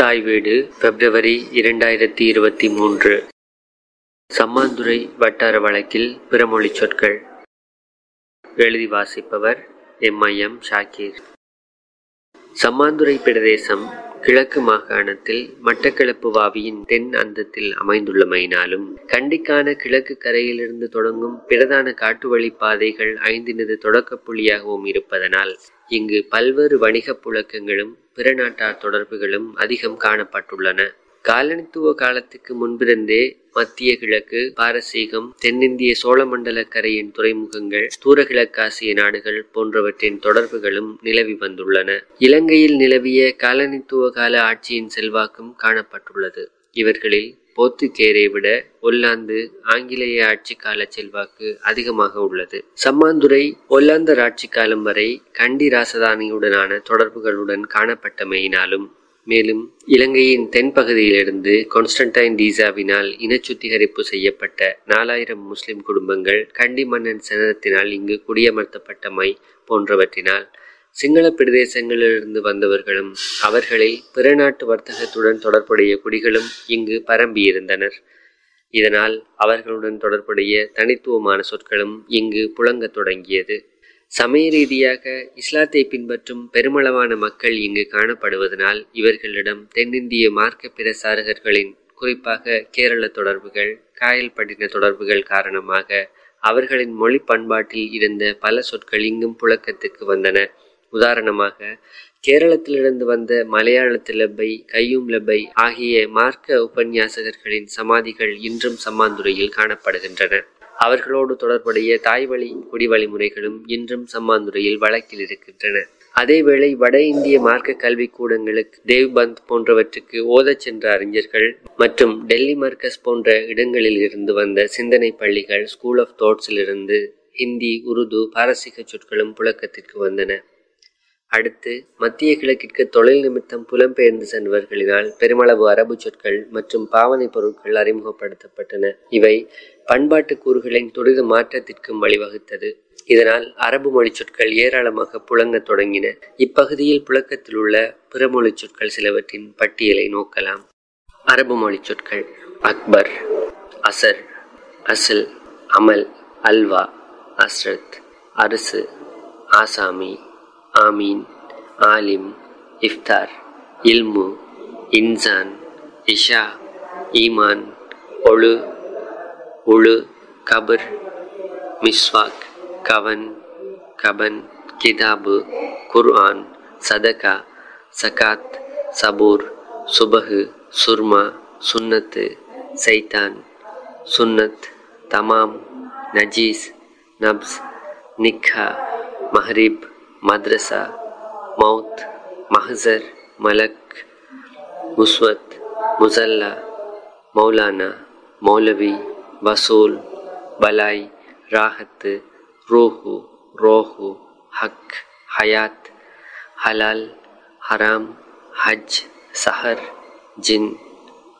தாய் வீடு பிப்ரவரி இரண்டாயிரத்தி இருபத்தி மூன்று. சம்மாந்துறை வட்டார வழக்கில் பிறமொழி சொற்கள். எழுதி வாசிப்பவர் எம்ஐஎம் ஷாக்கீர். சம்மாந்துறை பிரதேசம் கிழக்கு மாகாணத்தில் மட்டக்களப்பு வாவியின் தென் அந்தத்தில் அமைந்துள்ளமையினாலும் கண்டிக்கான கிழக்கு கரையிலிருந்து தொடங்கும் பிரதான காட்டுவழி பாதைகள் ஐந்தினது தொடக்க புள்ளியாகவும் இருப்பதனால் இங்கு பல்வேறு வணிகப் புழக்கங்களும் பிற நாட்டார் தொடர்புகளும் அதிகம் காணப்பட்டுள்ளன. காலனித்துவ காலத்துக்கு முன்பிருந்தே மத்திய கிழக்கு பாரசீகம் தென்னிந்திய சோழமண்டல கரையின் துறைமுகங்கள் தூர கிழக்காசிய நாடுகள் போன்றவற்றின் தொடர்புகளும் நிலவி வந்துள்ளன. இலங்கையில் நிலவிய காலனித்துவ கால ஆட்சியின் செல்வாக்கும் காணப்பட்டுள்ளது. இவர்களில் போத்துக்கேரை விட ஒல்லாந்து ஆங்கிலேய ஆட்சி கால செல்வாக்கு அதிகமாக உள்ளது. சம்மாந்துறை ஒல்லாந்தர் ஆட்சி காலம் வரை கண்டி ராசதானியுடனான தொடர்புகளுடன் காணப்பட்டமையினாலும் மேலும் இலங்கையின் தென்பகுதியிலிருந்து கான்ஸ்டன்டைன் டீசாவினால் இன சுத்திகரிப்பு செய்யப்பட்ட நாலாயிரம் முஸ்லிம் குடும்பங்கள் கண்டி மன்னன் சனத்தினால் இங்கு குடியமர்த்தப்பட்டமை போன்றவற்றினால் சிங்கள பிரதேசங்களிலிருந்து வந்தவர்களும் அவர்களில் பிற நாட்டு வர்த்தகத்துடன் தொடர்புடைய குடிகளும் இங்கு பரம்பியிருந்தனர். இதனால் அவர்களுடன் தொடர்புடைய தனித்துவமான சொற்களும் இங்கு புழங்கத் தொடங்கியது. சமய ரீதியாக இஸ்லாத்தை பின்பற்றும் பெருமளவான மக்கள் இங்கு காணப்படுவதனால் இவர்களிடம் தென்னிந்திய மார்க்க பிரசாரகர்களின் குறிப்பாக கேரள தொடர்புகள் காயல்பட்டின தொடர்புகள் காரணமாக அவர்களின் மொழி பண்பாட்டில் இருந்த பல சொற்கள் இங்கும் புழக்கத்துக்கு வந்தன. உதாரணமாக கேரளத்திலிருந்து வந்த மலையாளத்து லெப்பை கையும் லெப்பை ஆகிய மார்க்க உபன்யாசகர்களின் சமாதிகள் இன்றும் சம்மாந்துறையில் காணப்படுகின்றன. அவர்களோடு தொடர்புடைய தாய்வழி குடிவழி முறைகளும் இன்றும் சம்மாந்துறையில் வழக்கில் இருக்கின்றன. அதேவேளை வட இந்திய மார்க்க கல்வி கூடங்களுக்கு தேவ்பந்த் போன்றவற்றுக்கு ஓதச் சென்ற அறிஞர்கள் மற்றும் டெல்லி மர்க்கஸ் போன்ற இடங்களில் இருந்து வந்த சிந்தனை பள்ளிகள் ஸ்கூல் ஆஃப் தாட்ஸிலிருந்து ஹிந்தி உருது பாரசீக சொற்களும் புழக்கத்திற்கு வந்தன. அடுத்து மத்திய கிழக்கிற்கு தொழில் நிமித்தம் புலம்பெயர்ந்து சென்றவர்களினால் பெருமளவு அரபு சொற்கள் மற்றும் பாவனை பொருட்கள் அறிமுகப்படுத்தப்பட்டன. இவை பண்பாட்டு கூறுகளின் துரித மாற்றத்திற்கும் வழிவகுத்தது. இதனால் அரபு மொழி சொற்கள் ஏராளமாக புழங்கத் தொடங்கின. இப்பகுதியில் புழக்கத்தில் உள்ள பிற மொழி சொற்கள் சிலவற்றின் பட்டியலை நோக்கலாம். அரபு மொழி சொற்கள் அக்பர் அசர் அசில் அமல் அல்வா அஸ்ரத் அரிசு ஆசாமி ஆமீன் ஆலிம் இஃப்தார் இல்மு இன்சான் இஷா ஈமான் ஒழு உழு கபர் மிஸ்வாக் கவன் கபன் கிதாபு குர்ஆன் சதகா சகாத் சபூர் சுபஹு சுர்மா சுன்னத்து சைத்தான் சுன்னத் தமாம் நஜீஸ் நப்ஸ் நிக்கா மஹரீப் மத்ரஸா மவுத் மஹசர் மலக் முஸ்வத் முசல்லா மௌலானா மௌலவி வசூல் பலாய் ராஹத்து ரூஹு ரோஹு ஹக் ஹயாத் ஹலால் ஹராம் ஹஜ் சஹர் ஜின்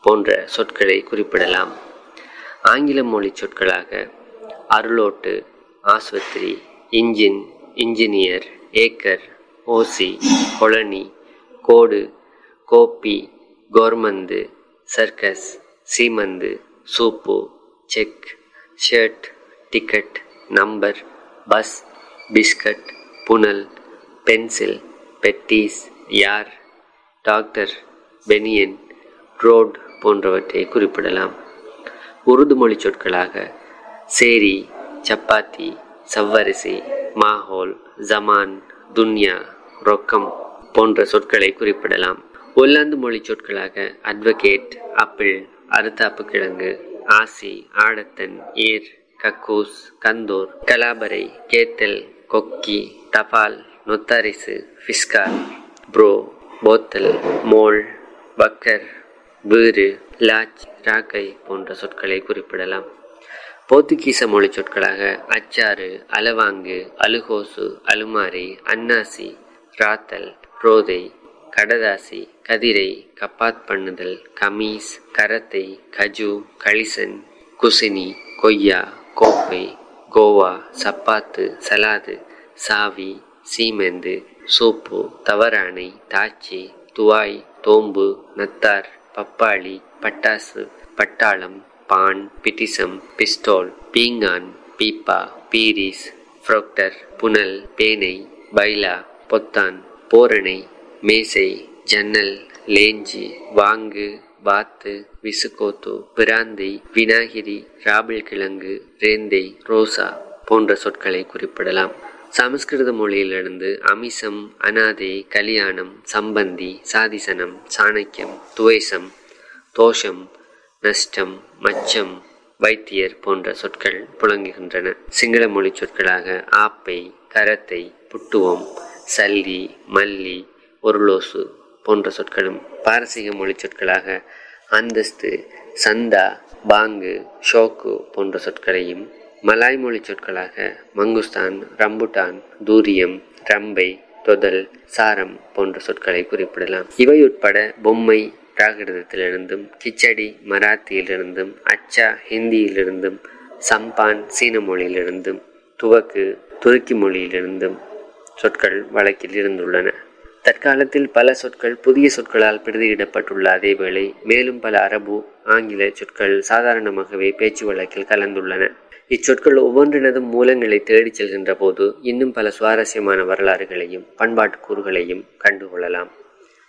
போன்ற சொற்களை குறிப்பிடலாம். ஆங்கில மொழி சொற்களாக அருளோட்டு ஆஸ்பத்திரி இன்ஜின் இன்ஜினியர் ஏக்கர் ஓசி கொளனி கோடு கோப்பி கோர்மந்து circus சீமந்து soup cheque shirt ticket number bus biscuit புனல் பென்சில் பெட்டீஸ் யார் டாக்டர் பெனியன் ரோட் போன்றவற்றை குறிப்பிடலாம். உருது மொழி சொற்களாக சேரி சப்பாத்தி சவ்வரிசி மாஹோல் ஜமான் துன்யா ரொக்கம் போன்ற சொற்களை குறிப்பிடலாம். ஒல்லாந்து மொழி சொற்களாக அட்வொகேட் அப்பிள் அறுத்தாப்பு கிழங்கு ஆசி ஆடத்தன் ஏர் கக்கூஸ் கந்தூர் கலாபரை கேத்தல் கொக்கி தபால் நொத்தாரிசு ஃபிஸ்கால் ப்ரோ போத்தல் மோல் பக்கர் வீறு லாச் ராக்கை போன்ற சொற்களை குறிப்பிடலாம். போர்த்துகீச மொழி சொற்களாக அச்சாறு அலவாங்கு அலுகோசு அலுமாரி அன்னாசி ராத்தல் ரோதை கடதாசி கதிரை கப்பாத் பண்ணுதல் கமீஸ் கரத்தை கஜு களிசன் குசினி கொய்யா கோப்பை கோவா சப்பாத்து சலாது சாவி சீமெந்து சோப்பு தவறானை தாச்சி துவாய் தோம்பு நத்தார் பப்பாளி பட்டாசு பட்டாளம் பான் பிட்டிசம் பிஸ்டோல் பீங்கான் பீப்பா பீரிஸ் ஃப்ரோக்டர் புனல் பேனை பைலா பொத்தான் போரணை மேசை ஜன்னல் லேஞ்சி வாங்கு வாத்து விசுகோத்து பிராந்தி வினாகிரி ராபிள் கிழங்கு ரேந்தை ரோசா போன்ற சொற்களை குறிப்பிடலாம். சமஸ்கிருத மொழியிலிருந்து அமிசம் அனாதை கல்யாணம் சம்பந்தி சாதிசனம் சாணக்கியம் துவேசம் தோஷம் நஷ்டம் மச்சம் வைத்தியர் போன்ற சொற்கள் புழங்குகின்றன. சிங்கள மொழி சொற்களாக ஆப்பை கரத்தை புட்டுவம் சல்லி மல்லி ஒருலோசு போன்ற சொற்களும் பாரசீக மொழி சொற்களாக அந்தஸ்து சந்தா பாங்கு ஷோக்கு போன்ற சொற்களையும் மலாய் மொழி சொற்களாக மங்குஸ்தான் ரம்புட்டான் தூரியம் ரம்பை தொதல் சாரம் போன்ற சொற்களை குறிப்பிடலாம். இவை உட்பட பொம்மை பிராகிருதத்திலிருந்தும் கிச்சடி மராத்தியிலிருந்தும் அச்சா ஹிந்தியிலிருந்தும் சம்பான் சீன மொழியிலிருந்தும் துவக்கு துருக்கி மொழியிலிருந்தும் சொற்கள் வழக்கில் இருந்துள்ளன. தற்காலத்தில் பல சொற்கள் புதிய சொற்களால் பிரதியிடப்பட்டுள்ள அதேவேளை மேலும் பல அரபு ஆங்கில சொற்கள் சாதாரணமாகவே பேச்சு வழக்கில் கலந்துள்ளன. இச்சொற்கள் ஒவ்வொன்றினதும் மூலங்களை தேடிச் செல்கின்ற போது இன்னும் பல சுவாரஸ்யமான வரலாறுகளையும் பண்பாட்டு கூறுகளையும் கண்டுகொள்ளலாம்.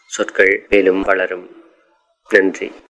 சொற்கள் மேலும் வளரும். நன்றி